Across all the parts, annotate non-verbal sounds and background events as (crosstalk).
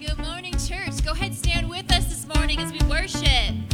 good morning, church. Go ahead, stand with us this morning as we worship.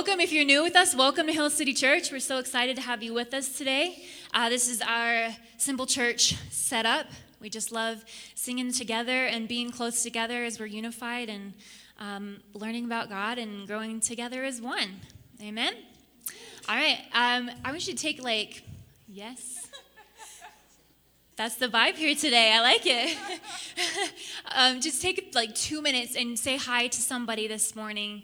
welcome. If you're new with us, welcome to Hill City Church. We're so excited to have you with us today. Uh, this is our simple church setup. We just love singing together and being close together as we're unified and um, learning about God and growing together as one. Amen. All right. Um, I want you to take like yes. That's the vibe here today. I like it. (laughs) um, just take like two minutes and say hi to somebody this morning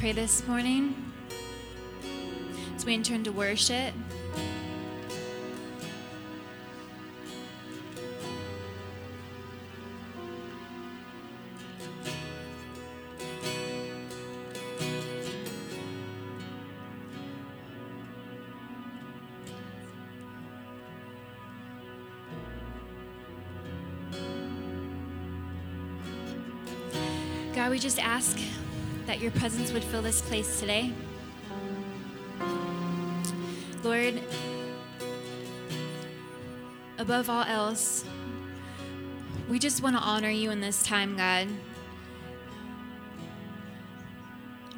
pray this morning as we enter into worship. God, we just ask that your presence would fill this place today. Lord, above all else, we just want to honor you in this time, God.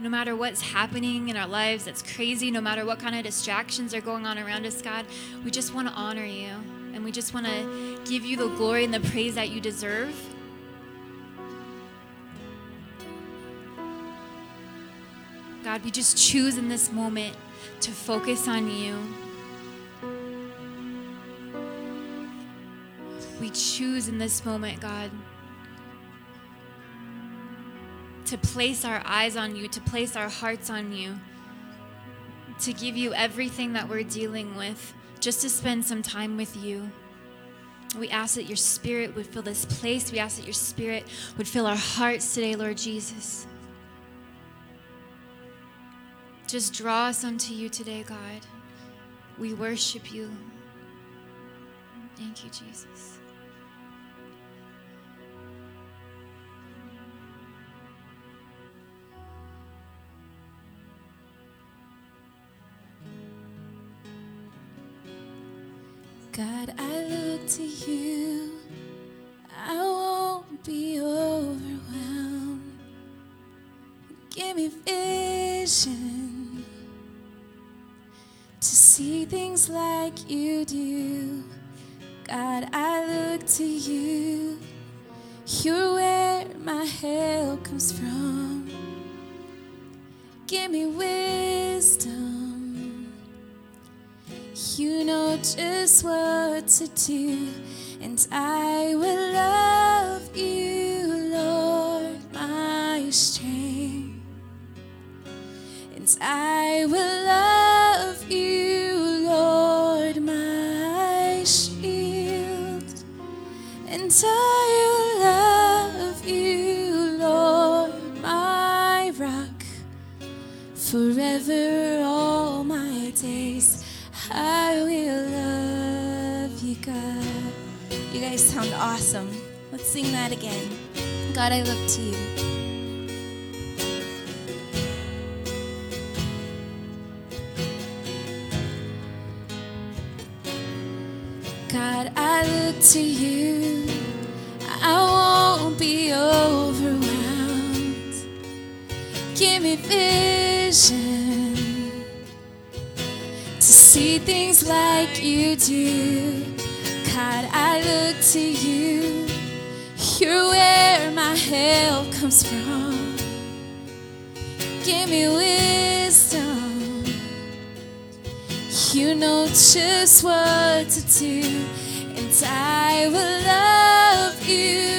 No matter what's happening in our lives that's crazy, no matter what kind of distractions are going on around us, God, we just want to honor you. And we just want to give you the glory and the praise that you deserve. God, we just choose in this moment to focus on you. We choose in this moment, God, to place our eyes on you, to place our hearts on you, to give you everything that we're dealing with, just to spend some time with you. We ask that your spirit would fill this place. We ask that your spirit would fill our hearts today, Lord Jesus. Just draw us unto you today, God. We worship you. Thank you, Jesus. God, I look to you. I won't be overwhelmed. Give me vision see things like you do. God, I look to you. You're where my help comes from. Give me wisdom. You know just what to do, and I will love you, Lord, my strength. And I will love awesome. Let's sing that again. God, I look to you. God, I look to you. I won't be overwhelmed. Give me vision to see things like you do. God, I look to you. You're where my help comes from. Give me wisdom. You know just what to do, and I will love you,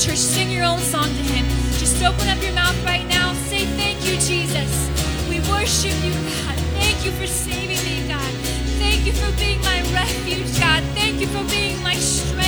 church, sing your own song to Him. Just open up your mouth right now. Say, Thank you, Jesus. We worship you, God. Thank you for saving me, God. Thank you for being my refuge, God. Thank you for being my strength.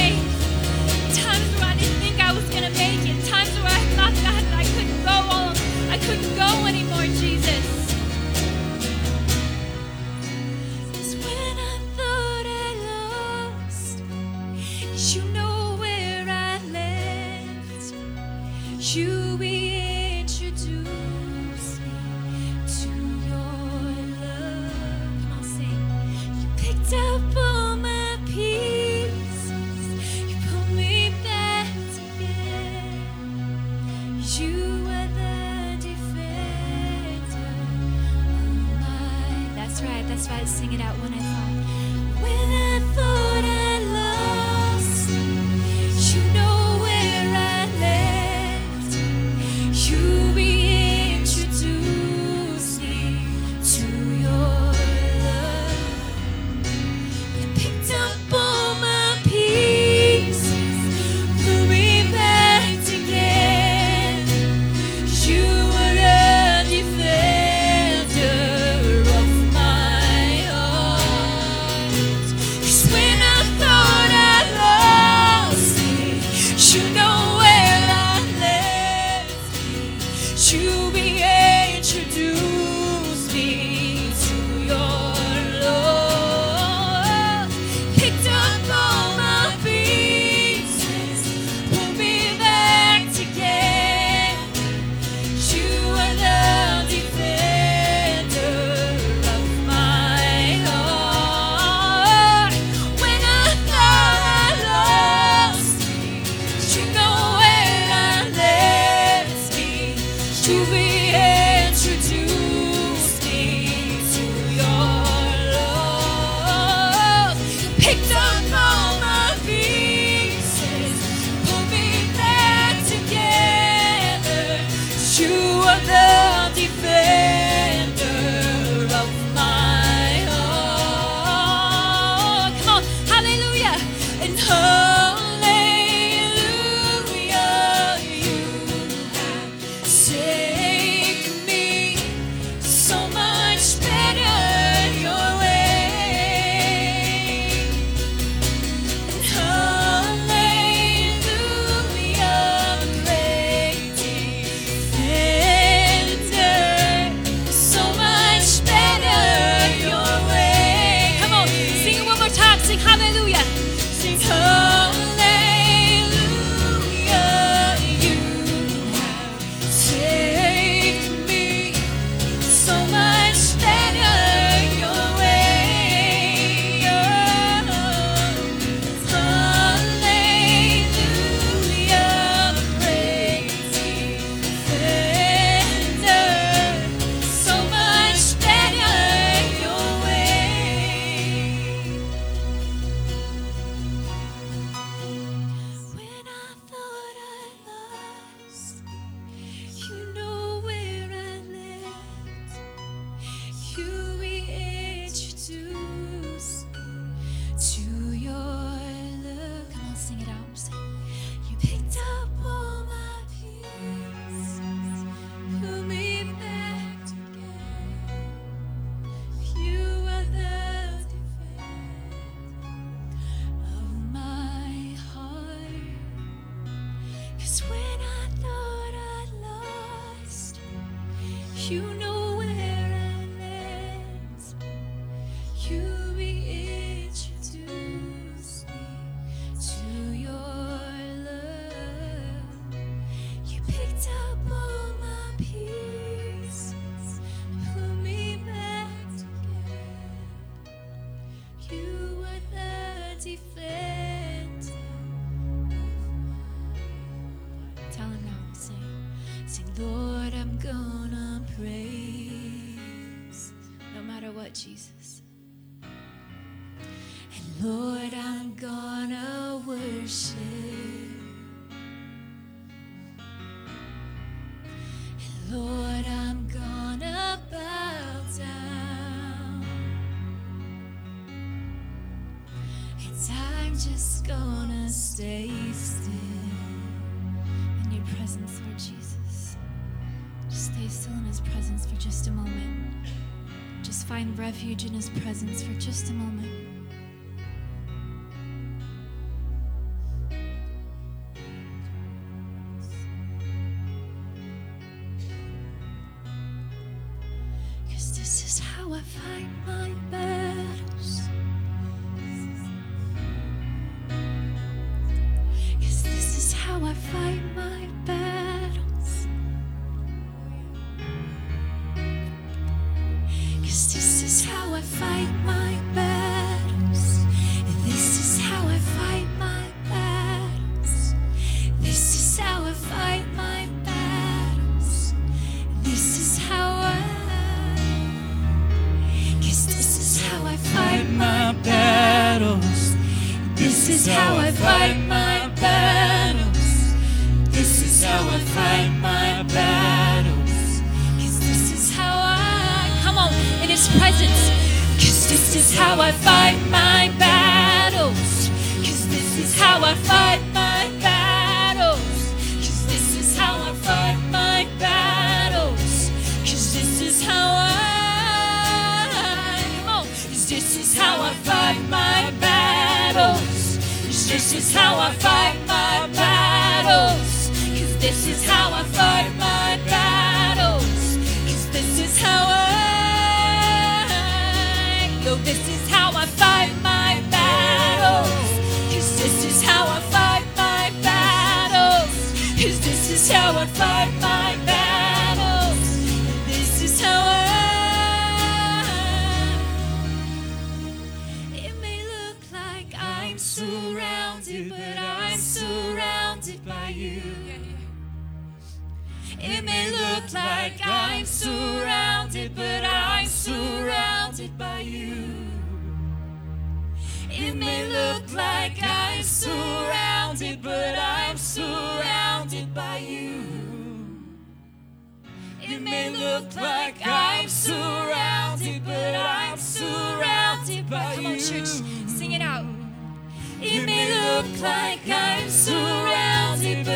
you Jesus. And Lord, I'm gonna worship. And Lord, I'm gonna bow down. And I'm just gonna stay still in your presence, Lord Jesus. Just stay still in his presence for just a moment just find refuge in His presence for just a moment. you. It may look like I'm surrounded, but I'm surrounded by you. It may look like I'm surrounded, but I'm surrounded by you. It may look like I'm surrounded, but I'm surrounded by you. Come on, church, sing it out. It may look like I'm surrounded.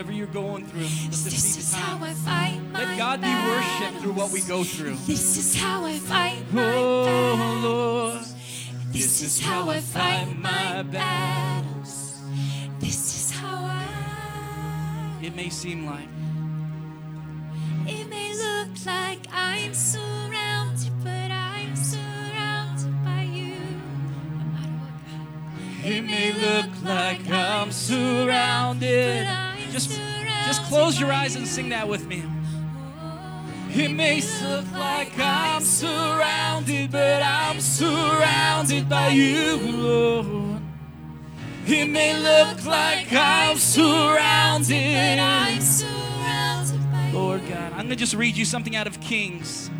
Whatever you're going through, let this This is how. I fight my Let God be worshipped through what we go through. This is how I fight my Oh battles. Lord, This is how I fight my battles. This is how I. it may seem like It may look like I'm surrounded, but I'm surrounded by you. No matter what. it may look like I'm surrounded. Just, just close your eyes and sing that with me. It may look like I'm surrounded, but I'm surrounded by you, Lord. It may look like I'm surrounded. I'm surrounded by you. Lord God, I'm gonna just read you something out of Kings.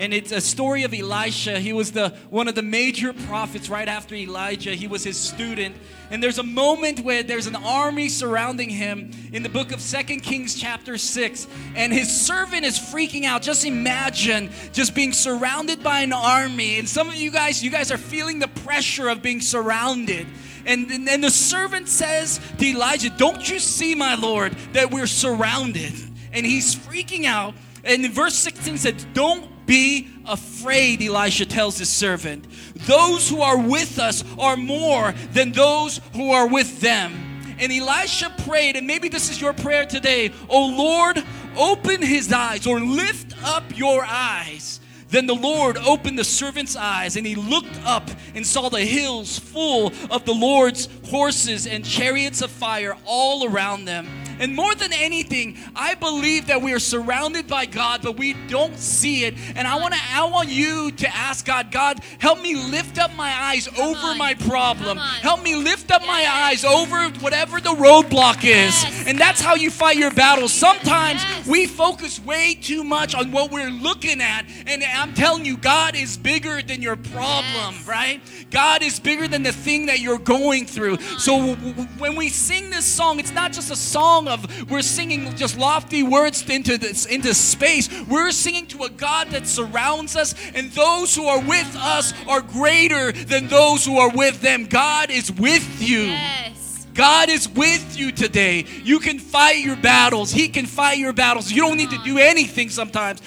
And it's a story of Elisha. He was the one of the major prophets right after Elijah. He was his student. And there's a moment where there's an army surrounding him in the book of Second Kings chapter 6. And his servant is freaking out. Just imagine just being surrounded by an army. And some of you guys, you guys are feeling the pressure of being surrounded. And, and, the servant says to Elijah, Don't you see, my Lord, that we're surrounded? And he's freaking out. And verse 16 said, Don't be afraid, Elisha tells his servant. Those who are with us are more than those who are with them. And Elisha prayed, and maybe this is your prayer today. Oh Lord, open his eyes or lift up your eyes. Then the Lord opened the servant's eyes, and he looked up and saw the hills full of the Lord's horses and chariots of fire all around them. And more than anything, I believe that we are surrounded by God, but we don't see it. And I want to I want you to ask God, God, help me lift up my eyes over on. my problem. Help me lift up my eyes over whatever the roadblock is. Yes. And that's how you fight your battles. Sometimes Yes. we focus way too much on what we're looking at. And I'm telling you, God is bigger than your problem, Yes. right? God is bigger than the thing that you're going through. So when we sing this song, it's not just a song of we're singing just lofty words into this into space. We're singing to a God that surrounds us, and those who are with us are greater than those who are with them. God is with you. Yes. God is with you today. You can fight your battles. He can fight your battles. You don't need to do anything sometimes.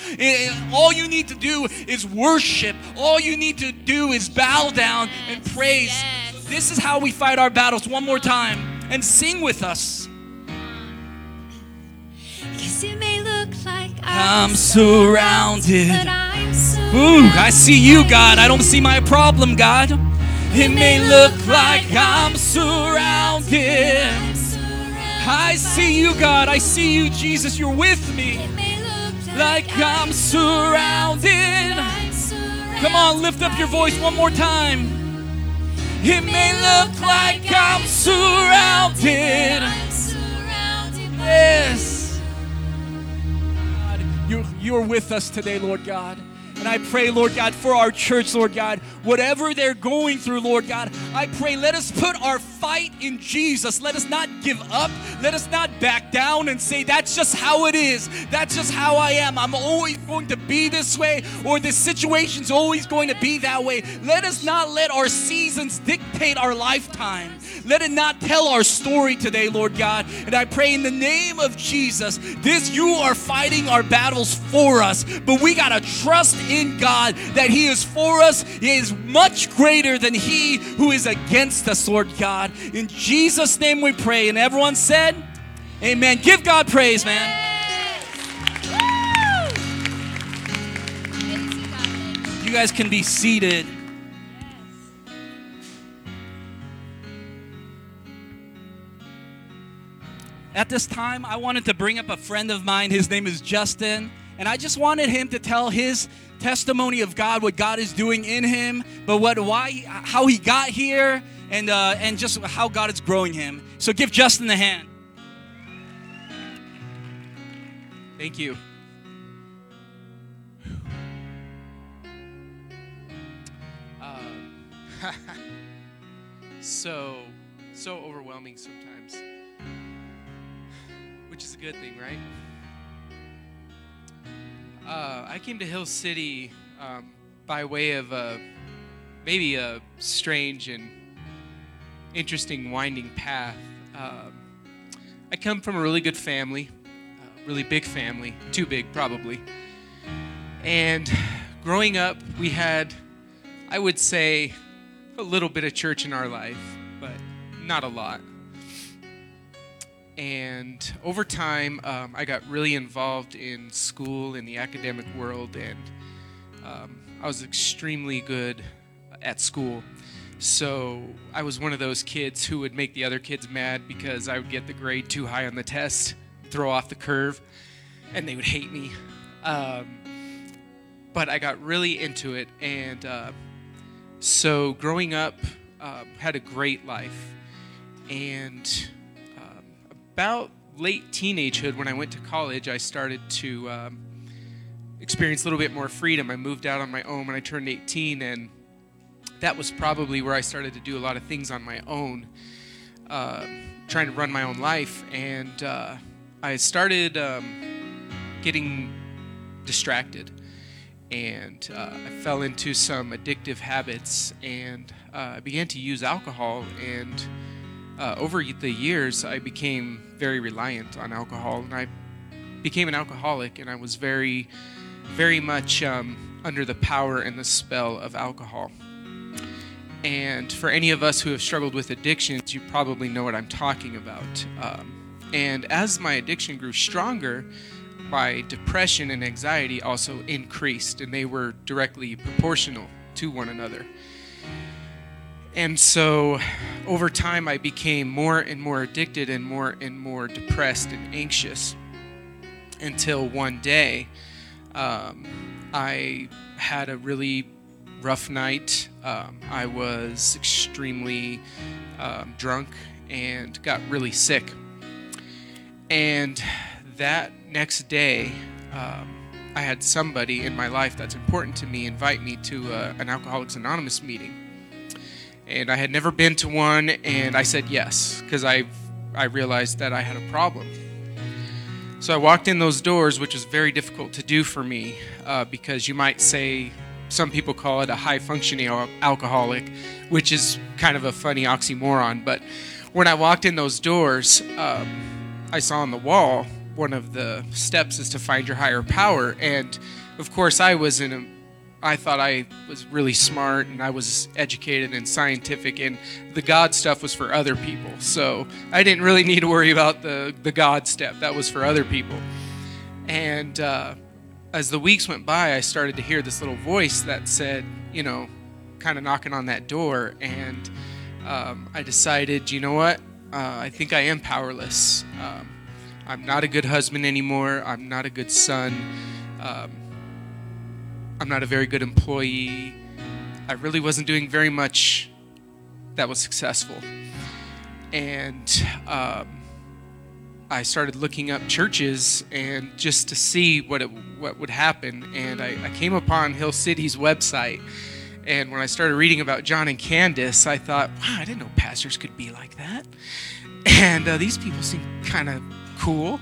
All you need to do is worship. All you need to do is bow down and praise. yes. This is how we fight our battles. One more time. And sing with us. Cause it may look like I'm I'm surrounded. I'm surrounded. Ooh, I see you, God. I don't see my problem, God. It may look like I'm surrounded. I'm surrounded I see you, God. I see you, Jesus. You're with me. It like I'm surrounded. Come on, lift up your voice one more time. It may look like I'm surrounded. I'm surrounded by Yes. You're, you're with us today, Lord God. And I pray, Lord God, for our church, Lord God, whatever they're going through, Lord God, I pray, let us put our fight in Jesus. Let us not give up. Let us not back down and say, that's just how it is. That's just how I am. I'm always going to be this way, or this situation's always going to be that way. Let us not let our seasons dictate our lifetime. Let it not tell our story today, Lord God. And I pray in the name of Jesus, this you are fighting our battles for us, but we got to trust in God that He is for us. Is much greater than He who is against us, Lord God. In Jesus' name we pray. And everyone said, Amen. Give God praise, man. You guys can be seated. At this time, I wanted to bring up a friend of mine. His name is Justin. And I just wanted him to tell his testimony of God, what God is doing in him, but what, why, how he got here, and uh, and just how God is growing him. So give Justin the hand. Thank you. Um, (laughs) so so overwhelming sometimes which is a good thing right uh, i came to hill city um, by way of a maybe a strange and interesting winding path um, I come from a really good family, a really big family, too big probably. And growing up, we had, I would say, a little bit of church in our life, but not a lot. And over time, um, I got really involved in school, in the academic world, and um, I was extremely good at school. So I was one of those kids who would make the other kids mad because I would get the grade too high on the test, throw off the curve, and they would hate me. Um, but I got really into it, and uh, so growing up, um, had a great life, and about late teenagehood, when I went to college, I started to um, experience a little bit more freedom. I moved out on my own when I turned 18, and that was probably where I started to do a lot of things on my own, uh, trying to run my own life. And uh, I started um, getting distracted. And uh, I fell into some addictive habits and uh, I began to use alcohol. And uh, over the years, I became very reliant on alcohol. And I became an alcoholic, and I was very, very much um, under the power and the spell of alcohol. And for any of us who have struggled with addictions, you probably know what I'm talking about. Um, and as my addiction grew stronger, my depression and anxiety also increased, and they were directly proportional to one another. And so over time, I became more and more addicted and more and more depressed and anxious until one day um, I had a really rough night. Um, I was extremely um, drunk and got really sick. And that next day, um, I had somebody in my life that's important to me invite me to uh, an Alcoholics Anonymous meeting. And I had never been to one, and I said yes because I, I realized that I had a problem. So I walked in those doors, which was very difficult to do for me uh, because you might say some people call it a high functioning al- alcoholic, which is kind of a funny oxymoron. But when I walked in those doors, um, I saw on the wall one of the steps is to find your higher power. And of course, I was in a I thought I was really smart and I was educated and scientific, and the God stuff was for other people. So I didn't really need to worry about the, the God step, that was for other people. And uh, as the weeks went by, I started to hear this little voice that said, you know, kind of knocking on that door. And um, I decided, you know what? Uh, I think I am powerless. Um, I'm not a good husband anymore. I'm not a good son. Um, I'm not a very good employee. I really wasn't doing very much that was successful. And um, I started looking up churches and just to see what it, what would happen. And I, I came upon Hill City's website. And when I started reading about John and Candace, I thought, wow, I didn't know pastors could be like that. And uh, these people seem kind of cool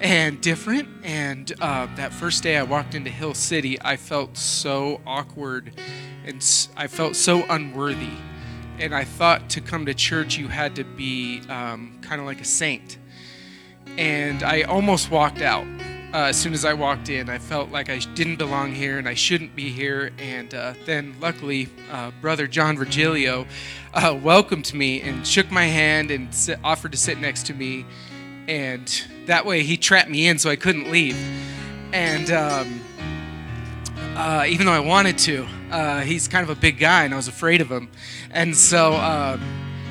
and different. And uh, that first day I walked into Hill City, I felt so awkward and I felt so unworthy. And I thought to come to church, you had to be um, kind of like a saint. And I almost walked out. Uh, as soon as I walked in, I felt like I didn't belong here and I shouldn't be here. And uh, then, luckily, uh, Brother John Virgilio uh, welcomed me and shook my hand and offered to sit next to me and that way he trapped me in so I couldn't leave. And um, uh, even though I wanted to, uh, he's kind of a big guy, and I was afraid of him. And so um,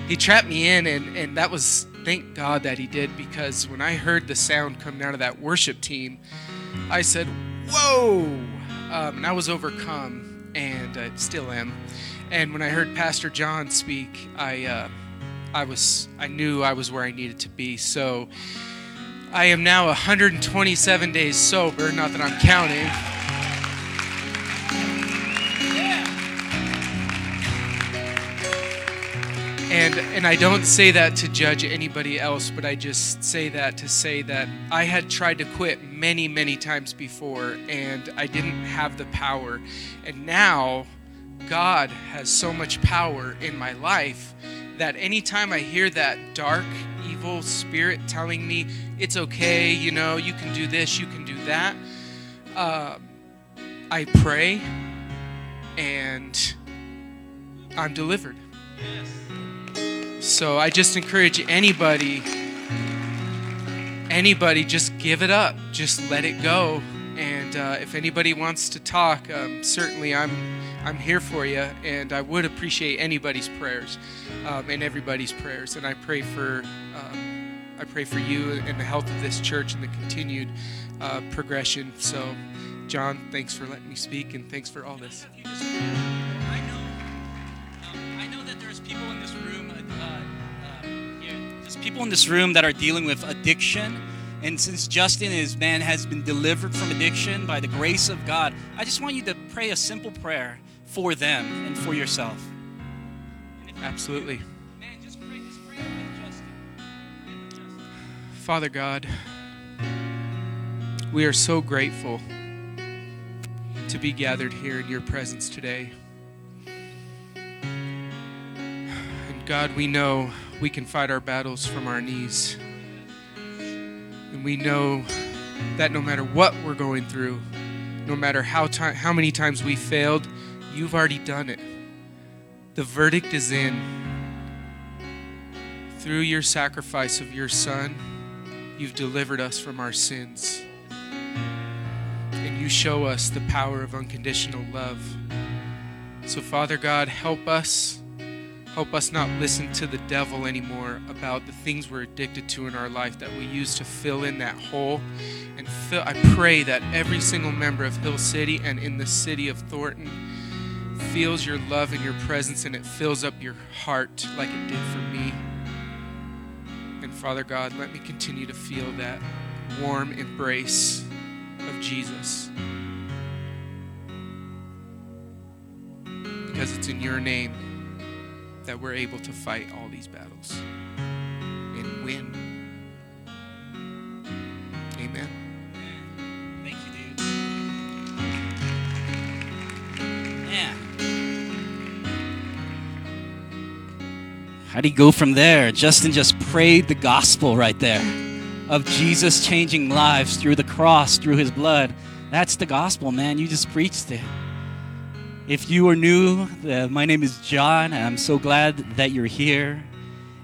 he trapped me in, and, and that was thank God that he did because when I heard the sound coming out of that worship team, I said, "Whoa!" Um, and I was overcome, and I still am. And when I heard Pastor John speak, I. I was I knew I was where I needed to be. So I am now 127 days sober, not that I'm counting. And and I don't say that to judge anybody else, but I just say that to say that I had tried to quit many, many times before and I didn't have the power. And now God has so much power in my life that anytime I hear that dark, evil spirit telling me it's okay, you know, you can do this, you can do that, uh, I pray and I'm delivered. So I just encourage anybody, anybody, just give it up, just let it go. And uh, if anybody wants to talk, um, certainly I'm I'm here for you, and I would appreciate anybody's prayers um, and everybody's prayers. And I pray for um, I pray for you and the health of this church and the continued uh, progression. So, John, thanks for letting me speak, and thanks for all this. I know, um, I know that there's people in this room, uh, uh, here, just people in this room that are dealing with addiction. And since Justin is man has been delivered from addiction by the grace of God, I just want you to pray a simple prayer for them and for yourself. Absolutely. Father God, we are so grateful to be gathered here in your presence today. And God, we know we can fight our battles from our knees. And we know that no matter what we're going through, no matter how, ti- how many times we failed, you've already done it. The verdict is in. Through your sacrifice of your Son, you've delivered us from our sins. And you show us the power of unconditional love. So, Father God, help us. Help us not listen to the devil anymore about the things we're addicted to in our life that we use to fill in that hole. And fill, I pray that every single member of Hill City and in the city of Thornton feels your love and your presence and it fills up your heart like it did for me. And Father God, let me continue to feel that warm embrace of Jesus. Because it's in your name that we're able to fight all these battles and win. How do you go from there? Justin just prayed the gospel right there of Jesus changing lives through the cross, through his blood. That's the gospel, man. You just preached it. If you are new, uh, my name is John, I'm so glad that you're here.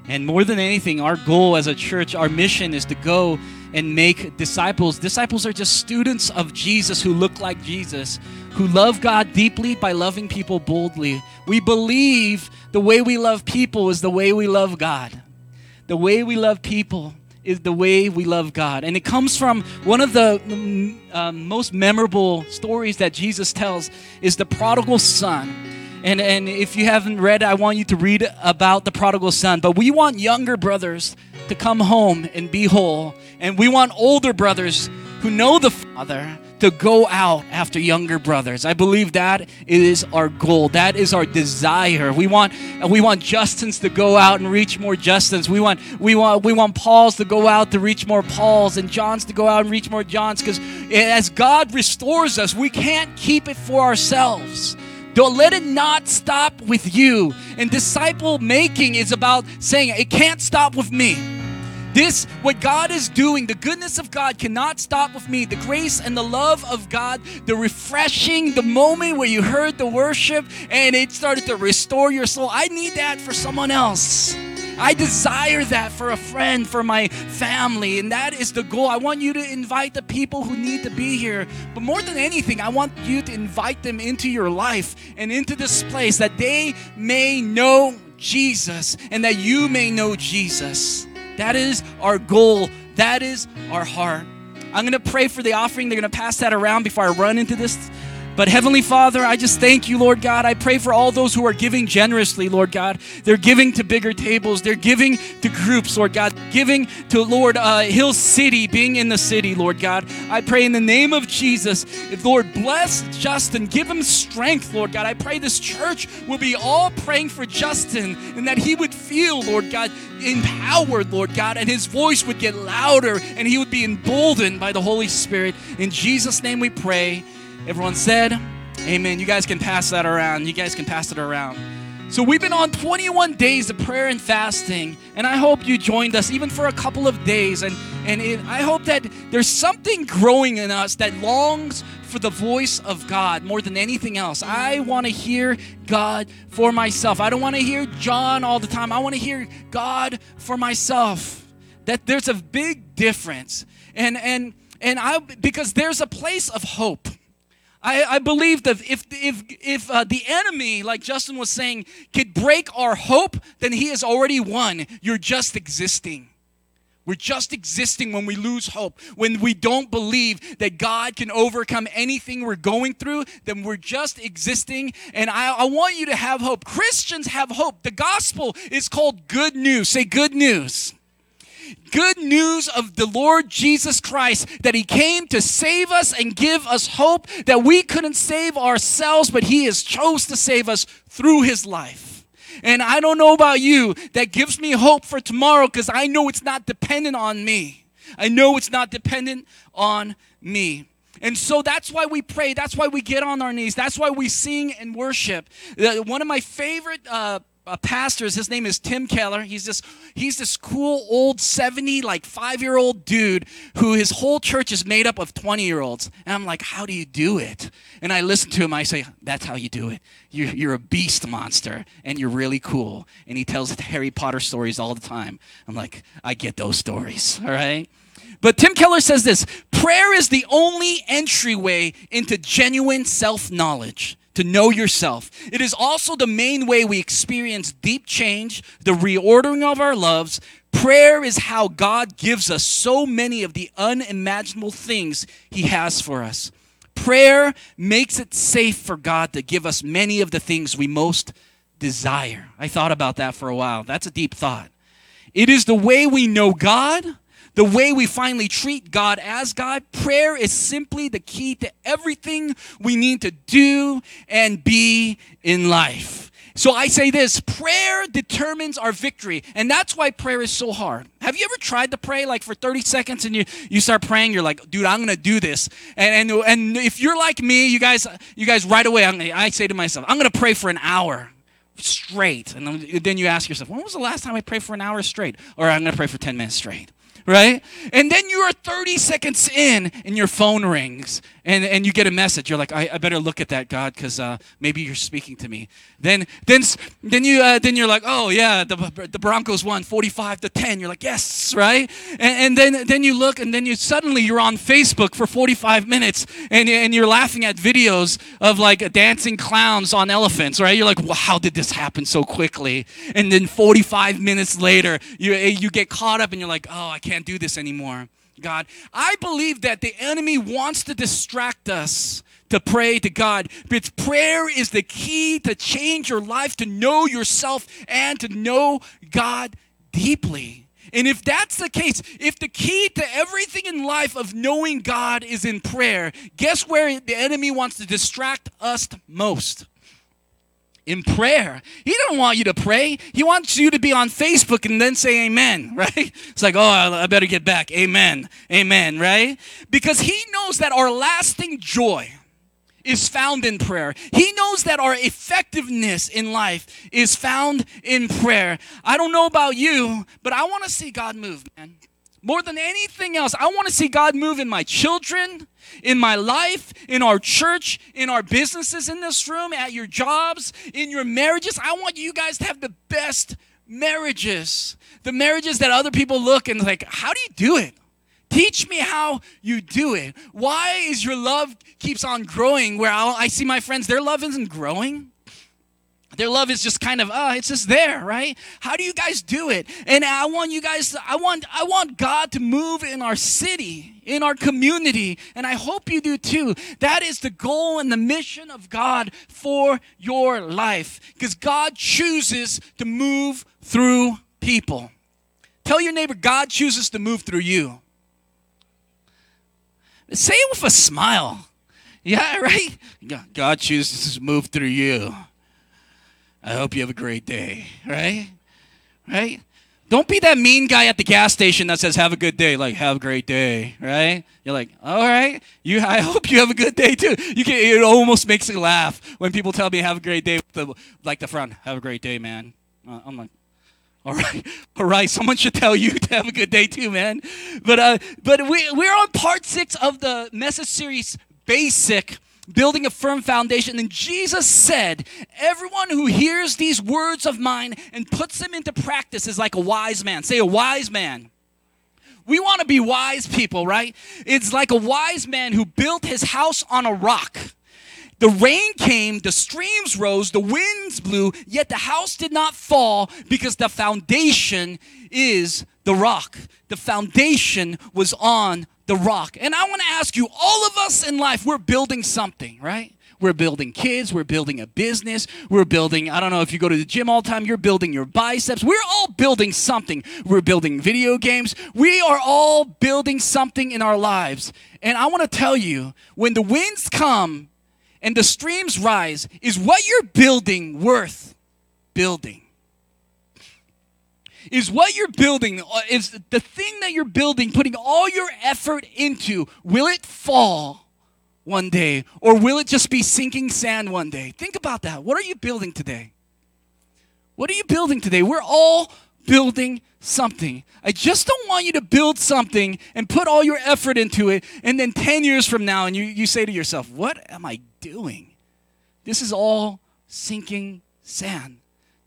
And more than anything, our goal as a church, our mission is to go and make disciples. Disciples are just students of Jesus who look like Jesus, who love God deeply by loving people boldly. We believe the way we love people is the way we love God. The way we love people is the way we love God. And it comes from one of the um, most memorable stories that Jesus tells is the prodigal son. And, and if you haven't read, I want you to read about the prodigal son. But we want younger brothers to come home and be whole. And we want older brothers who know the Father to go out after younger brothers. I believe that is our goal. That is our desire. We want we want Justins to go out and reach more Justins. We want we want we want Pauls to go out to reach more Pauls and Johns to go out and reach more Johns because as God restores us, we can't keep it for ourselves. Don't let it not stop with you. And disciple making is about saying it can't stop with me. This, what God is doing, the goodness of God cannot stop with me. The grace and the love of God, the refreshing, the moment where you heard the worship and it started to restore your soul. I need that for someone else. I desire that for a friend, for my family, and that is the goal. I want you to invite the people who need to be here. But more than anything, I want you to invite them into your life and into this place that they may know Jesus and that you may know Jesus. That is our goal. That is our heart. I'm to pray for the offering. They're to pass that around before I run into this. But Heavenly Father, I just thank you, Lord God. I pray for all those who are giving generously, Lord God. They're giving to bigger tables. They're giving to groups, Lord God. Giving to Lord uh, Hill City, being in the city, Lord God. I pray in the name of Jesus, Lord bless Justin, give him strength, Lord God. I pray this church will be all praying for Justin and that he would feel, Lord God, empowered, Lord God, and his voice would get louder and he would be emboldened by the Holy Spirit. In Jesus' name we pray. Everyone said, Amen. You guys can pass that around. You guys can pass it around. So we've been on 21 days of prayer and fasting, and I hope you joined us even for a couple of days. And and it, I hope that there's something growing in us that longs for the voice of God more than anything else. I want to hear God for myself. I don't want to hear John all the time. I want to hear God for myself. That there's a big difference, and and and I because there's a place of hope. I, I believe that if if if uh, the enemy, like Justin was saying, could break our hope, then he has already won. You're just existing. We're just existing when we lose hope. When we don't believe that God can overcome anything we're going through, then we're just existing. And I, I want you to have hope. Christians have hope. The gospel is called good news. Say good news good news of the Lord Jesus Christ that He came to save us and give us hope that we couldn't save ourselves, but He has chose to save us through His life. And I don't know about you, that gives me hope for tomorrow because I know it's not dependent on me. I know it's not dependent on me. And so that's why we pray. That's why we get on our knees. That's why we sing and worship. One of my favorite uh, uh, pastors. His name is Tim Keller. He's this he's this cool old 70 like 5-year-old dude who his whole church is made up of 20-year-olds. And I'm like, "How do you do it?" And I listen to him. I say, "That's how you do it. You're, you're a beast monster and you're really cool." And he tells the Harry Potter stories all the time. I'm like, "I get those stories." All right? But Tim Keller says this prayer is the only entryway into genuine self knowledge to know yourself. It is also the main way we experience deep change, the reordering of our loves. Prayer is how God gives us so many of the unimaginable things He has for us. Prayer makes it safe for God to give us many of the things we most desire. I thought about that for a while. That's a deep thought. It is the way we know God the way we finally treat God as God, prayer is simply the key to everything we need to do and be in life. So I say this prayer determines our victory. And that's why prayer is so hard. Have you ever tried to pray like for 30 seconds and you, you start praying? You're like, dude, I'm to do this. And, and, and if you're like me, you guys, you guys right away, I'm, I say to myself, I'm to pray for an hour straight. And then you ask yourself, when was the last time I prayed for an hour straight? Or I'm to pray for 10 minutes straight right? And then you are 30 seconds in and your phone rings and, and you get a message. You're like, I, I better look at that, God, because uh, maybe you're speaking to me. Then then then you uh, then you're like, oh yeah, the, the Broncos won 45 to 10. You're like, yes, right? And, and then then you look and then you suddenly you're on Facebook for 45 minutes and, and you're laughing at videos of like dancing clowns on elephants, right? You're like, well, how did this happen so quickly? And then 45 minutes later, you you get caught up and you're like, oh, I can't can't do this anymore. God, I believe that the enemy wants to distract us to pray to God. But prayer is the key to change your life, to know yourself, and to know God deeply. And if that's the case, if the key to everything in life of knowing God is in prayer, guess where the enemy wants to distract us most? In prayer. He doesn't want you to pray. He wants you to be on Facebook and then say amen, (laughs) right? It's like, oh, I better get back. Amen. Amen, right? Because he knows that our lasting joy is found in prayer. He knows that our effectiveness in life is found in prayer. I don't know about you, but I want to see God move, man. More than anything else, I want to see God move in my children, in my life, in our church, in our businesses in this room, at your jobs, in your marriages. I want you guys to have the best marriages. The marriages that other people look and like, how do you do it? Teach me how you do it. Why is your love keeps on growing where I see my friends, their love isn't growing? Their love is just kind of, oh, it's just there, right? How do you guys do it? And I want you guys, to, I want, I want God to move in our city, in our community, and I hope you do too. That is the goal and the mission of God for your life, because God chooses to move through people. Tell your neighbor, God chooses to move through you. Say it with a smile. Yeah, (laughs) right? God chooses to move through you. I hope you have a great day, right? Right? Don't be that mean guy at the gas station that says "Have a good day," like "Have a great day," right? You're like, "All right, you. (laughs) I hope you have a good day too." You can. It almost makes me laugh when people tell me "Have a great day," with the, like the front. "Have a great day, man." Uh, I'm like, all right, (laughs) all right. Someone should tell you (laughs) to have a good day too, man. But uh, but we we're on part six of the message series, basic building a firm foundation. And Jesus said, Everyone who hears these words of mine and puts them into practice is like a wise man. Say, a wise man. We want to be wise people, right? It's like a wise man who built his house on a rock. The rain came, the streams rose, the winds blew, yet the house did not fall because the foundation is the rock. The foundation was on the rock. And I want to ask you, all of us in life, we're building something, right? We're building kids, we're building a business, we're building, I don't know if you go to the gym all the time, you're building your biceps. We're all building something. We're building video games. We are all building something in our lives. And I want to tell you, when the winds come and the streams rise, is what you're building worth building? Is what you're building, uh, is the thing that you're building, putting all your effort into, will it fall one day or will it just be sinking sand one day? Think about that. What are you building today? What are you building today? We're all building something. I just don't want you to build something and put all your effort into it, and then 10 years from now, and you, you say to yourself, What am I doing? This is all sinking sand.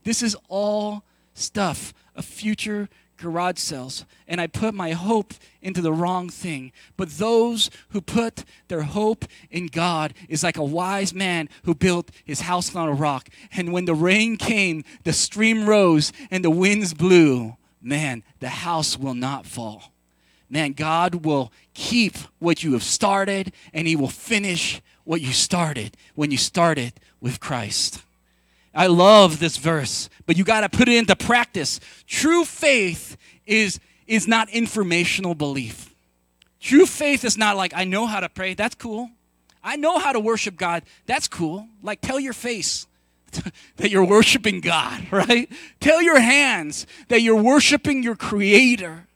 This is all stuff of future garage sales and I put my hope into the wrong thing. But those who put their hope in God is like a wise man who built his house on a rock. And when the rain came, the stream rose and the winds blew, man, the house will not fall. Man, God will keep what you have started and he will finish what you started when you started with Christ. I love this verse, but you got to put it into practice. True faith is, is not informational belief. True faith is not like, I know how to pray. That's cool. I know how to worship God. That's cool. Like, tell your face (laughs) that you're worshiping God, (laughs) right? Tell your hands that you're worshiping your Creator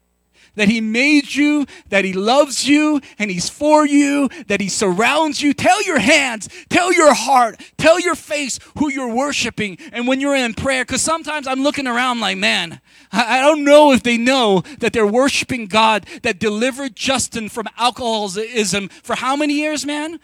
that He made you, that He loves you, and He's for you, that He surrounds you. Tell your hands, tell your heart, tell your face who you're worshiping. And when you're in prayer, because sometimes I'm looking around like, man, I, don't know if they know that they're worshiping God that delivered Justin from alcoholism for how many years, man?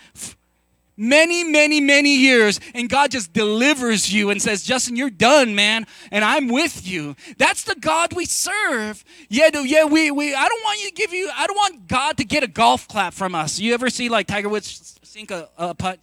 Many, many, many years, and God just delivers you and says, Justin, you're done, man, and I'm with you. That's the God we serve. Yeah, yeah, we, we I don't want you to give you, I don't want God to get a golf clap from us. You ever see like Tiger Woods sink a, a putt?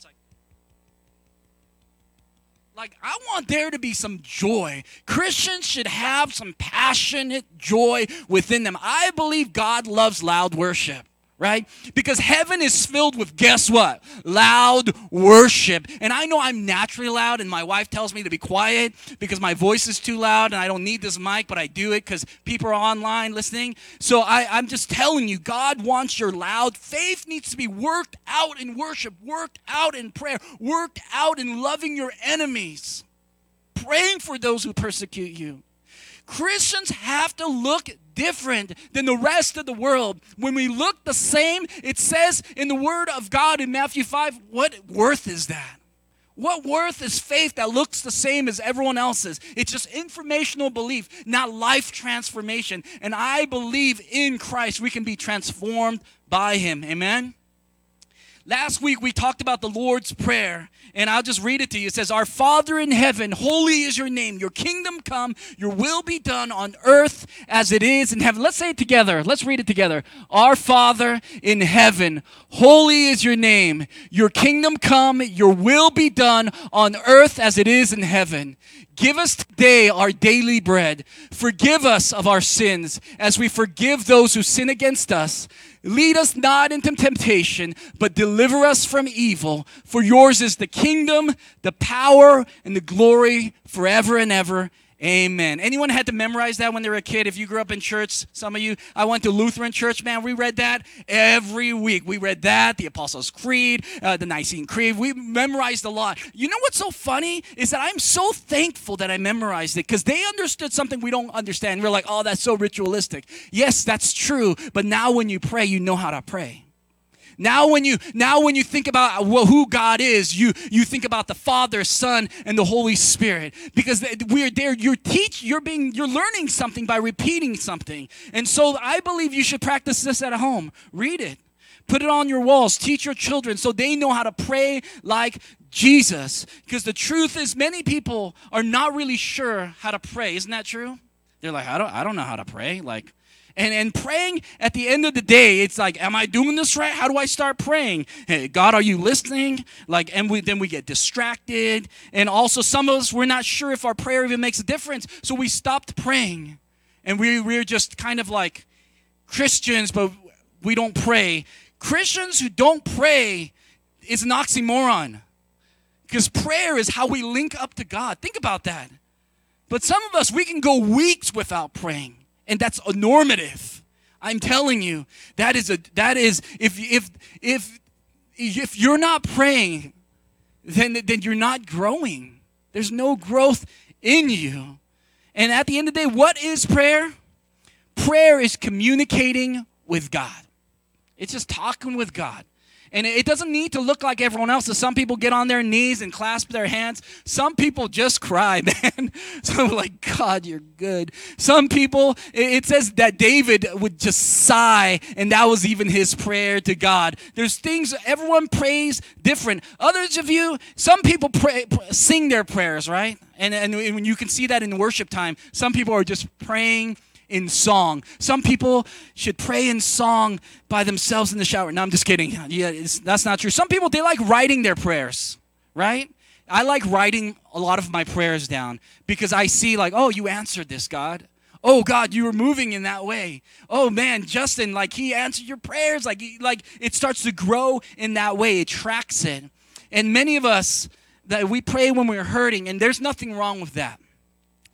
Like, I want there to be some joy. Christians should have some passionate joy within them. I believe God loves loud worship right? Because heaven is filled with, guess what? Loud worship. And I know I'm naturally loud, and my wife tells me to be quiet because my voice is too loud and I don't need this mic, but I do it because people are online listening. So I, I'm just telling you, God wants your loud. Faith needs to be worked out in worship, worked out in prayer, worked out in loving your enemies, praying for those who persecute you. Christians have to look different than the rest of the world. When we look the same, it says in the Word of God in Matthew 5, what worth is that? What worth is faith that looks the same as everyone else's? It's just informational belief, not life transformation. And I believe in Christ we can be transformed by Him. Amen? Last week we talked about the Lord's Prayer, and I'll just read it to you. It says, Our Father in heaven, holy is your name. Your kingdom come, your will be done on earth as it is in heaven. Let's say it together. Let's read it together. Our Father in heaven, holy is your name. Your kingdom come, your will be done on earth as it is in heaven. Give us today our daily bread. Forgive us of our sins as we forgive those who sin against us. Lead us not into temptation, but deliver us from evil. For yours is the kingdom, the power, and the glory forever and ever. Amen. Anyone had to memorize that when they were a kid? If you grew up in church, some of you, I went to Lutheran church, man. We read that every week. We read that, the Apostles' Creed, uh, the Nicene Creed. We memorized a lot. You know what's so funny is that I'm so thankful that I memorized it because they understood something we don't understand. We're like, oh, that's so ritualistic. Yes, that's true. But now when you pray, you know how to pray. Now when you now when you think about who God is, you you think about the Father, Son, and the Holy Spirit because we're there. You're teach. You're being. You're learning something by repeating something. And so I believe you should practice this at home. Read it. Put it on your walls. Teach your children so they know how to pray like Jesus. Because the truth is, many people are not really sure how to pray. Isn't that true? They're like, I don't, I don't know how to pray. Like, and, and praying at the end of the day, it's like, am I doing this right? How do I start praying? Hey, God, are you listening? Like, and we, then we get distracted. And also, some of us, we're not sure if our prayer even makes a difference. So we stopped praying. And we, we're just kind of like Christians, but we don't pray. Christians who don't pray is an oxymoron. Because prayer is how we link up to God. Think about that. But some of us, we can go weeks without praying and that's a normative. I'm telling you, that is a that is if if if if you're not praying, then then you're not growing. There's no growth in you. And at the end of the day, what is prayer? Prayer is communicating with God. It's just talking with God. And it doesn't need to look like everyone else's. Some people get on their knees and clasp their hands. Some people just cry, (laughs) man. So, like, God, you're good. Some people, it says that David would just sigh, and that was even his prayer to God. There's things, everyone prays different. Others of you, some people pray, sing their prayers, right? And, and you can see that in worship time, some people are just praying in song. Some people should pray in song by themselves in the shower. No, I'm just kidding. (laughs) Yeah, that's not true. Some people, they like writing their prayers, right? I like writing a lot of my prayers down because I see, like, oh, you answered this, God. Oh God, you were moving in that way. Oh man, Justin, like he answered your prayers. Like, like it starts to grow in that way. It tracks it. And many of us that we pray when we're hurting, and there's nothing wrong with that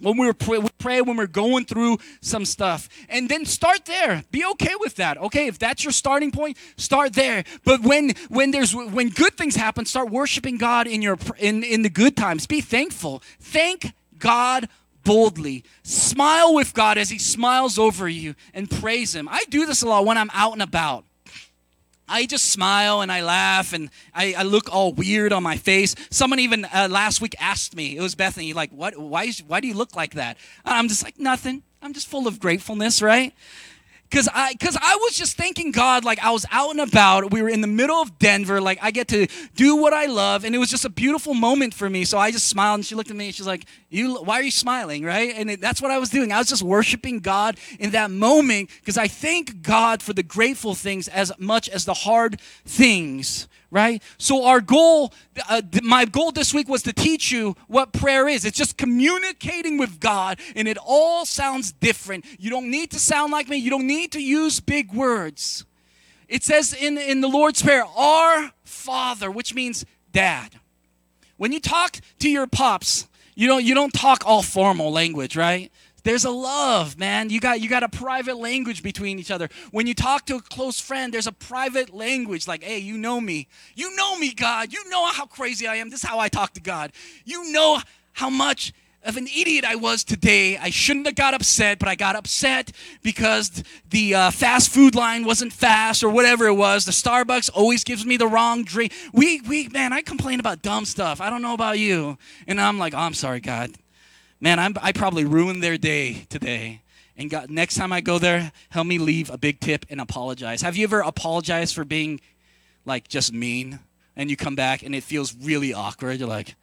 when we pray, we pray when we're going through some stuff. And then start there. Be okay with that okay? If that's your starting point start there. But when when there's when good things happen start worshiping god in your in in the good times. Be thankful. Thank god boldly. Smile with god as he smiles over you and praise him. I do this a lot when i'm out and about I just smile and I laugh and I, I look all weird on my face. Someone even uh, last week asked me, it was Bethany, like, what, why, why do you look like that? I'm just like, nothing. I'm just full of gratefulness, right? Because I because I was just thanking God like I was out and about. We were in the middle of Denver, like I get to do what I love, and it was just a beautiful moment for me. So I just smiled, and she looked at me, and she's like, "You, why are you smiling?" Right? And it, that's what I was doing. I was just worshiping God in that moment because I thank God for the grateful things as much as the hard things right? So, our goal, uh, my goal this week was to teach you what prayer is. It's just communicating with God, and it all sounds different. You don't need to sound like me, you don't need to use big words. It says in, in the Lord's Prayer, Our Father, which means dad. When you talk to your pops, you don't, you don't talk all formal language, right? There's a love, man. You got you got a private language between each other. When you talk to a close friend, there's a private language like, "Hey, you know me. You know me, God. You know how crazy I am. This is how I talk to God. You know how much of an idiot I was today. I shouldn't have got upset, but I got upset because the uh, fast food line wasn't fast or whatever it was. The Starbucks always gives me the wrong drink. We, we, man, I complain about dumb stuff. I don't know about you. And I'm like, oh, I'm sorry, God man, I'm, I probably ruined their day today. And God, next time I go there, help me leave a big tip and apologize. Have you ever apologized for being like just mean? And you come back and it feels really awkward. You're like,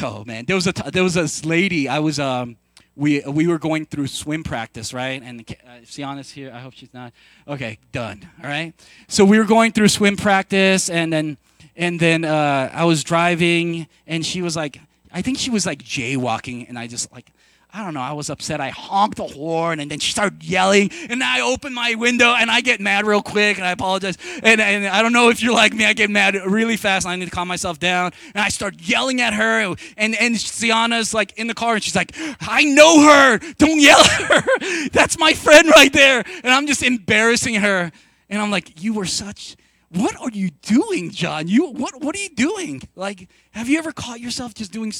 oh man. There was a there was this lady. I was um we we were going through swim practice, right? And uh, Sienna's here. I hope she's not. Okay, done. All right. So we were going through swim practice, and then and then uh, I was driving, and she was like, I think she was like jaywalking, and I just like, I don't know, I was upset. I honked the horn and then she started yelling. And I opened my window and I get mad real quick and I apologize. And, and I don't know if you're like me, I get mad really fast and I need to calm myself down. And I start yelling at her. And, and Sienna's like in the car and she's like, I know her. Don't yell at her. (laughs) That's my friend right there. And I'm just embarrassing her. And I'm like, you were such what are you doing, John? You what what are you doing? Like, have you ever caught yourself just doing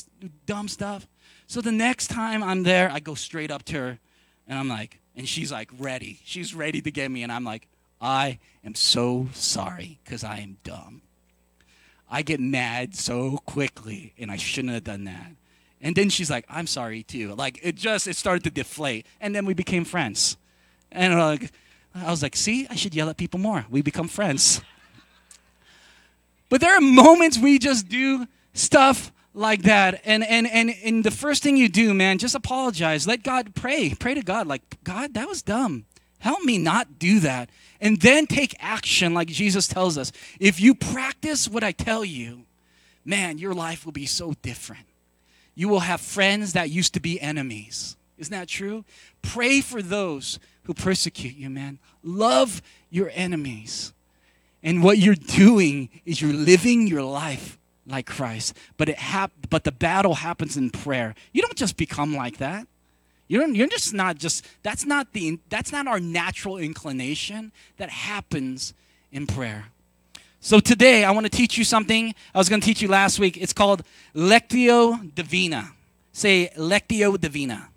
dumb stuff? So the next time I'm there, I go straight up to her and I'm like, and she's like ready. She's ready to get me and I'm like, I am so sorry cuz I am dumb. I get mad so quickly and I shouldn't have done that. And then she's like, I'm sorry too. Like it just it started to deflate and then we became friends. And like I was like, see, I should yell at people more. We become friends. But there are moments we just do stuff like that. And, and, and, and the first thing you do, man, just apologize. Let God pray. Pray to God, like, God, that was dumb. Help me not do that. And then take action, like Jesus tells us. If you practice what I tell you, man, your life will be so different. You will have friends that used to be enemies. Isn't that true? Pray for those who persecute you, man. Love your enemies. And what you're doing is you're living your life like Christ. But it hap- but the battle happens in prayer. You don't just become like that. You don't, you're just not just that's not the that's not our natural inclination that happens in prayer. So today I want to teach you something I was going to teach you last week. It's called Lectio Divina. Say Lectio Divina.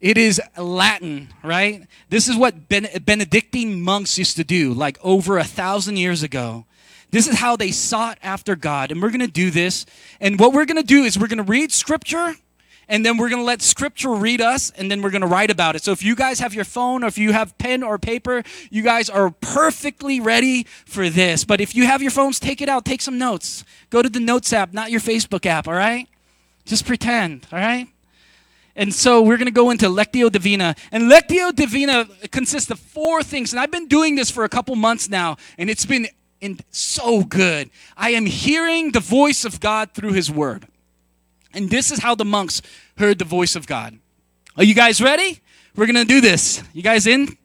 It is Latin, right? This is what ben- Benedictine monks used to do, like over a thousand years ago. This is how they sought after God. And we're going to do this. And what we're going to do is we're going to read scripture and then we're going to let scripture read us and then we're going to write about it. So if you guys have your phone or if you have pen or paper, you guys are perfectly ready for this. But if you have your phones, take it out, take some notes. Go to the notes app, not your Facebook app, all right? Just pretend, all right? And so we're going to go into Lectio Divina. And Lectio Divina consists of four things. And I've been doing this for a couple months now, and it's been in so good. I am hearing the voice of God through his word. And this is how the monks heard the voice of God. Are you guys ready? We're going to do this. You guys in?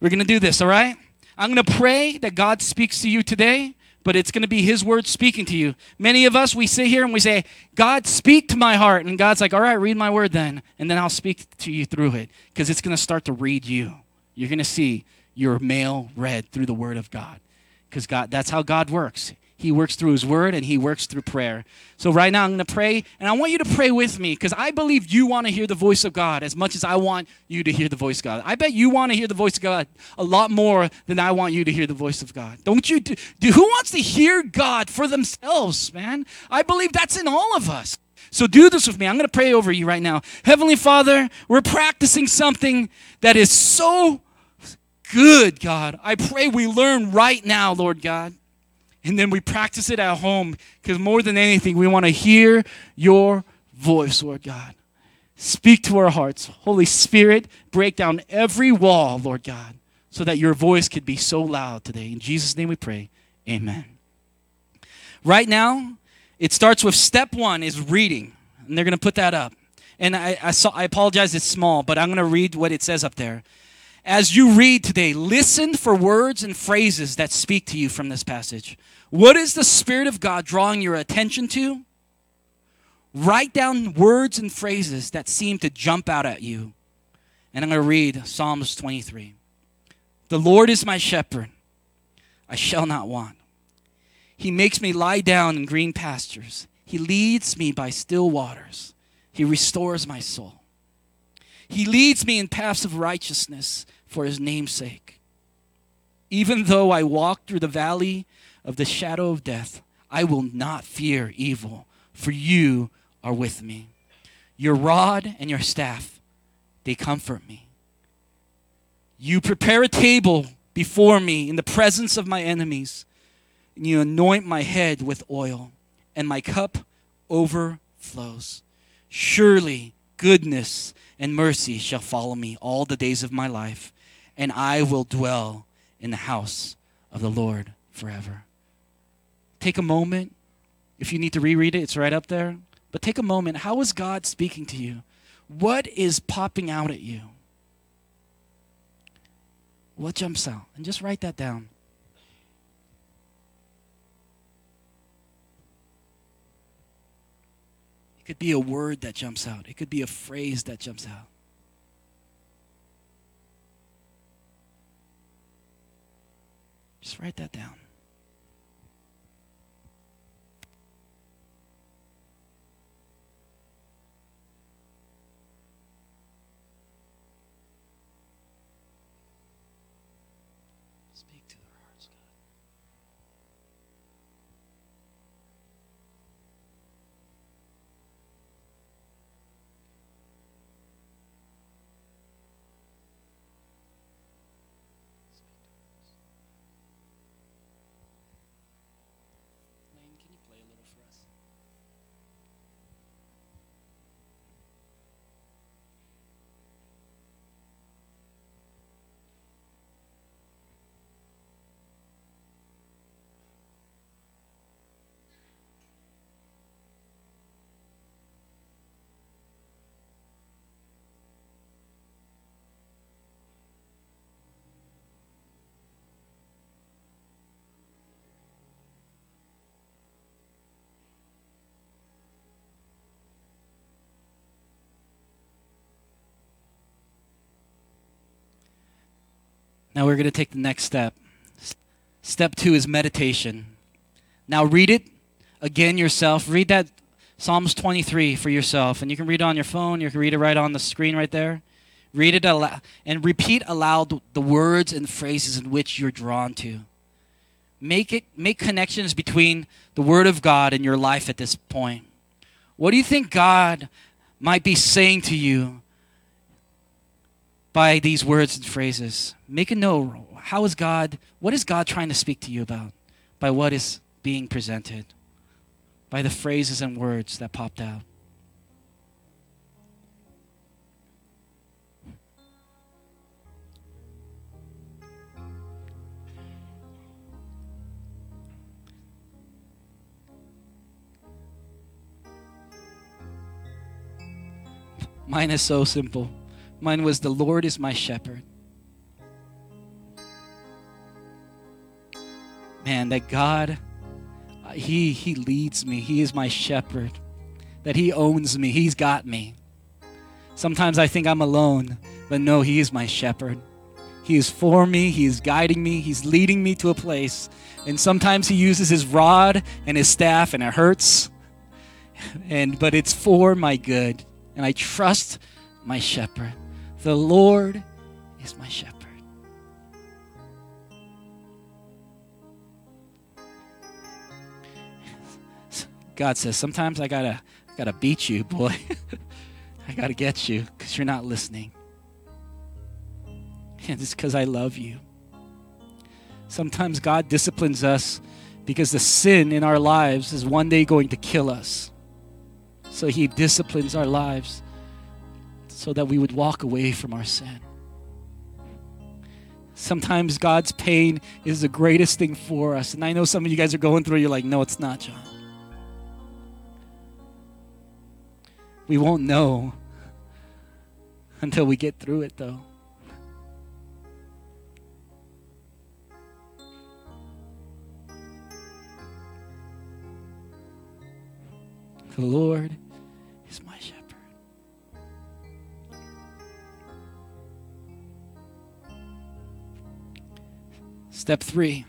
We're going to do this, all right? I'm going to pray that God speaks to you today, but it's going to be His word speaking to you. Many of us, we sit here and we say, God, speak to my heart. And God's like, all right, read my word then. And then I'll speak to you through it because it's going to start to read you. You're going to see your mail read through the word of God because God, that's how God works. He works through His Word and He works through prayer. So, right now, I'm going to pray, and I want you to pray with me because I believe you want to hear the voice of God as much as I want you to hear the voice of God. I bet you want to hear the voice of God a lot more than I want you to hear the voice of God. Don't you? Do, do, who wants to hear God for themselves, man? I believe that's in all of us. So, do this with me. I'm going to pray over you right now. Heavenly Father, we're practicing something that is so good, God. I pray we learn right now, Lord God. And then we practice it at home because more than anything, we want to hear your voice, Lord God. Speak to our hearts. Holy Spirit, break down every wall, Lord God, so that your voice could be so loud today. In Jesus' name we pray. Amen. Right now, it starts with step one is reading. And they're going to put that up. And I, I, saw, I apologize, it's small, but I'm going to read what it says up there. As you read today, listen for words and phrases that speak to you from this passage. What is the Spirit of God drawing your attention to? Write down words and phrases that seem to jump out at you. And I'm going to read Psalms 23. The Lord is my shepherd, I shall not want. He makes me lie down in green pastures, He leads me by still waters, He restores my soul. He leads me in paths of righteousness for his name's sake. Even though I walk through the valley of the shadow of death, I will not fear evil, for you are with me. Your rod and your staff, they comfort me. You prepare a table before me in the presence of my enemies, and you anoint my head with oil, and my cup overflows. Surely goodness and mercy shall follow me all the days of my life, and I will dwell in the house of the Lord forever. Take a moment. If you need to reread it, it's right up there. But take a moment. How is God speaking to you? What is popping out at you? What jumps out? And just write that down. It could be a word that jumps out, it could be a phrase that jumps out. Just write that down. Speak to their hearts, God. Lane, can you play a little for us? Now we're going to take the next step. Step two is meditation. Now read it again yourself. Read that Psalms 23 for yourself. And you can read it on your phone, you can read it right on the screen right there. Read it aloud and repeat aloud the words and phrases in which you're drawn to. Make it make connections between the word of God and your life at this point. What do you think God might be saying to you by these words and phrases. Make a note. How is God, what is God trying to speak to you about by what is being presented? By the phrases and words that popped out. Mine is so simple. Mine was, The Lord is my shepherd. Man, that God, uh, he, he leads me. He is my shepherd. That He owns me. He's got me. Sometimes I think I'm alone, but no, He is my shepherd. He is for me. He is guiding me. He's leading me to a place. And sometimes He uses His rod and His staff, and it hurts. And but it's for my good. And I trust my shepherd. The Lord is my shepherd. God says, sometimes I gotta, gotta beat you, boy. (laughs) I gotta get you because you're not listening. And it's because I love you. Sometimes God disciplines us because the sin in our lives is one day going to kill us. So He disciplines our lives so that we would walk away from our sin. Sometimes God's pain is the greatest thing for us. And I know some of you guys are going through, you're like, no, it's not, John. We won't know until we get through it, though. The Lord Step three.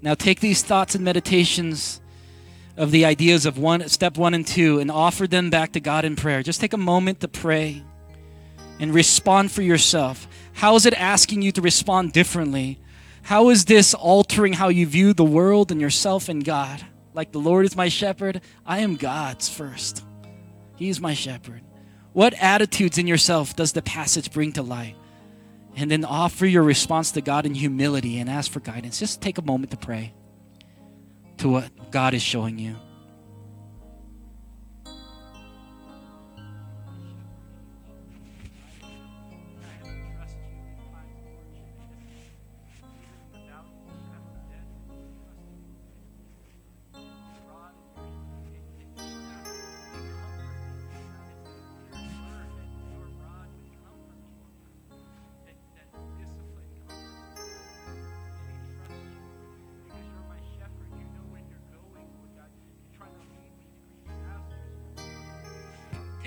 Now take these thoughts and meditations of the ideas of one step one and two and offer them back to God in prayer. Just take a moment to pray and respond for yourself. How is it asking you to respond differently? How is this altering how you view the world and yourself and God? Like the Lord is my shepherd, I am God's first. He is my shepherd. What attitudes in yourself does the passage bring to light? And then offer your response to God in humility and ask for guidance. Just take a moment to pray to what God is showing you.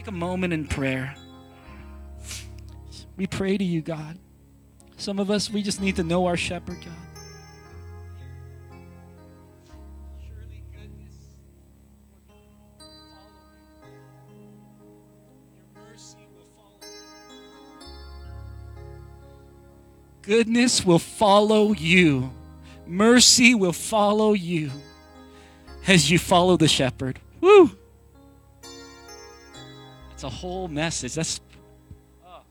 Take a moment in prayer. We pray to you, God. Some of us, we just need to know our shepherd, God. Surely goodness will follow you. Your mercy will follow you. Goodness will follow you. Mercy will follow you as you follow the shepherd. Woo! That's a whole message. That's oh.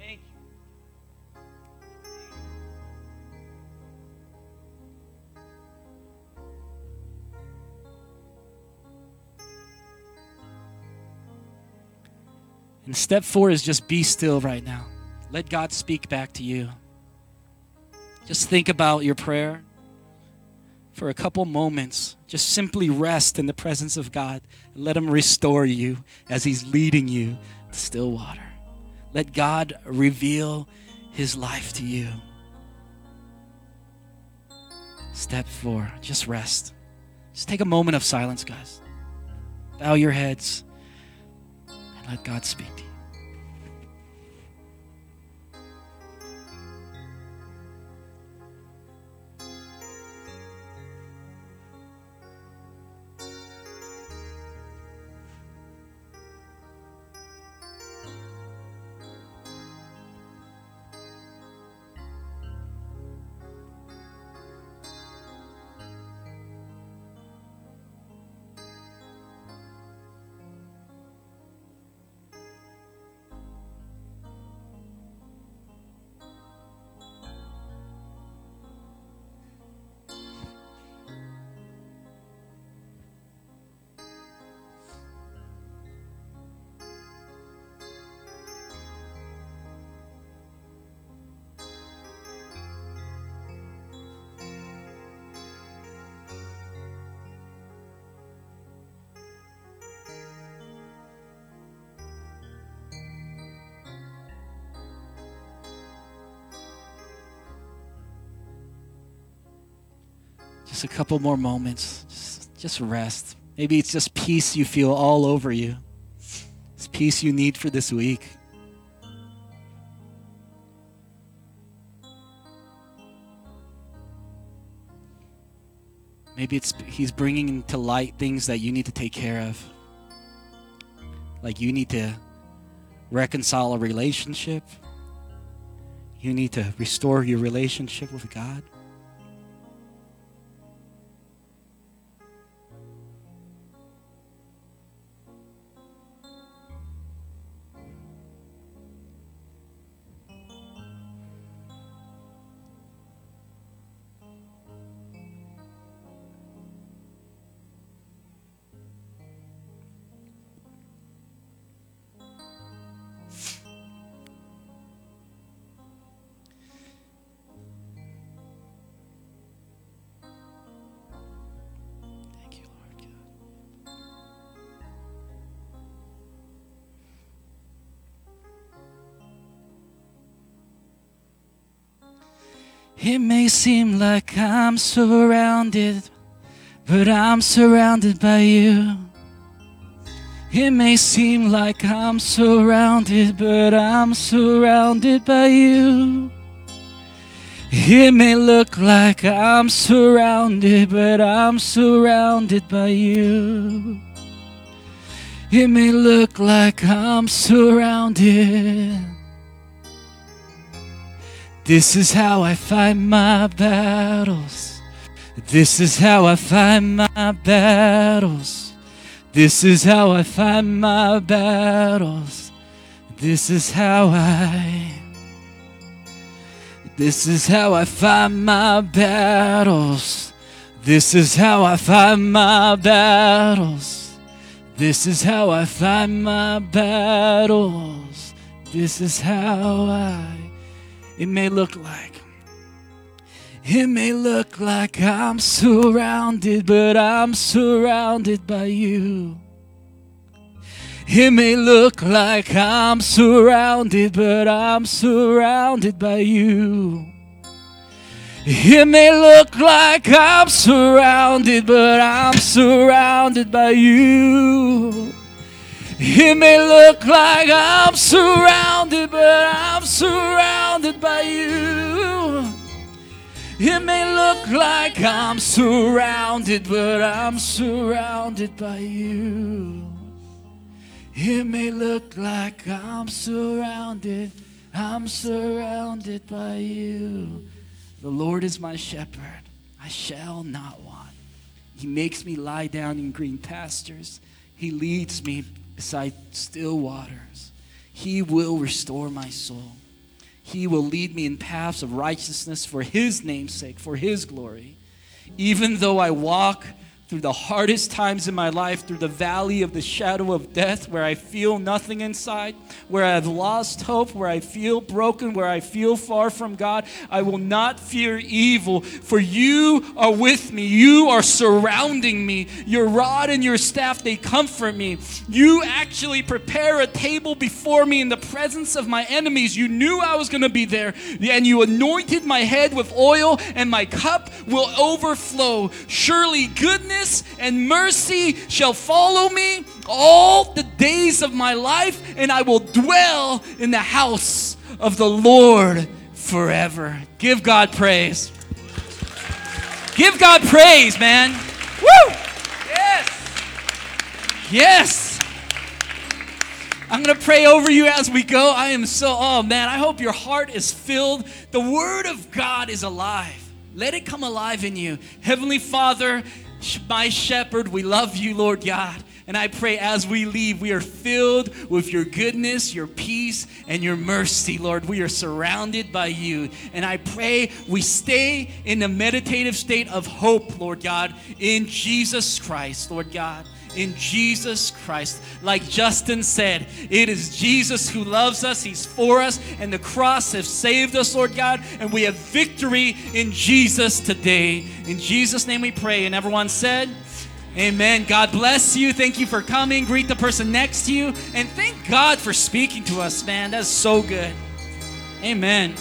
Thank you. And step four is just be still right now. Let God speak back to you. Just think about your prayer for a couple moments. Just simply rest in the presence of God and let Him restore you as He's leading you to still water. Let God reveal His life to you. Step four, just rest. Just take a moment of silence, guys. Bow your heads and let God speak to you. Couple more moments. Just, just rest. Maybe it's just peace you feel all over you. It's peace you need for this week. Maybe it's he's bringing to light things that you need to take care of. Like you need to reconcile a relationship. You need to restore your relationship with God. It may seem like I'm surrounded, but I'm surrounded by you. It may seem like I'm surrounded, but I'm surrounded by you. It may look like I'm surrounded, but I'm surrounded by you. It may look like I'm surrounded. This is how I fight my battles. This is how I fight my battles. This is how I fight my battles. This is how I. This is how I fight my battles. This is how I fight my battles. This is how I fight my battles. This is how I. It may look like. It may look like I'm surrounded, but I'm surrounded by you. It may look like I'm surrounded, but I'm surrounded by you. It may look like I'm surrounded, but I'm surrounded by you. It may look like I'm surrounded, but I'm surrounded by you. It may look like I'm surrounded, but I'm surrounded by you. It may look like I'm surrounded, I'm surrounded by you. The Lord is my shepherd, I shall not want. He makes me lie down in green pastures, He leads me beside still waters. He will restore my soul. He will lead me in paths of righteousness for His name's sake, for His glory. Even though I walk through the hardest times in my life, through the valley of the shadow of death, where I feel nothing inside, where I've lost hope, where I feel broken, where I feel far from God, I will not fear evil, for you are with me. You are surrounding me. Your rod and your staff, they comfort me. You actually prepare a table before me in the presence of my enemies. You knew I was going to be there, and you anointed my head with oil, and my cup will overflow. Surely goodness and mercy shall follow me all the days of my life, and I will dwell in the house of the Lord forever. Give God praise. Give God praise, man. Woo! Yes. Yes. I'm going to pray over you as we go. I am so, oh man, I hope your heart is filled. The Word of God is alive. Let it come alive in you. Heavenly Father, my shepherd, we love you, Lord God. And I pray as we leave, we are filled with your goodness, your peace, and your mercy, Lord. We are surrounded by you. And I pray we stay in a meditative state of hope, Lord God, in Jesus Christ, Lord God in Jesus Christ. Like Justin said, it is Jesus who loves us, He's for us, and the cross has saved us, Lord God, and we have victory in Jesus today. In Jesus' name we pray. And everyone said, Amen. God bless you. Thank you for coming. Greet the person next to you. And thank God for speaking to us, man. That's so good. Amen.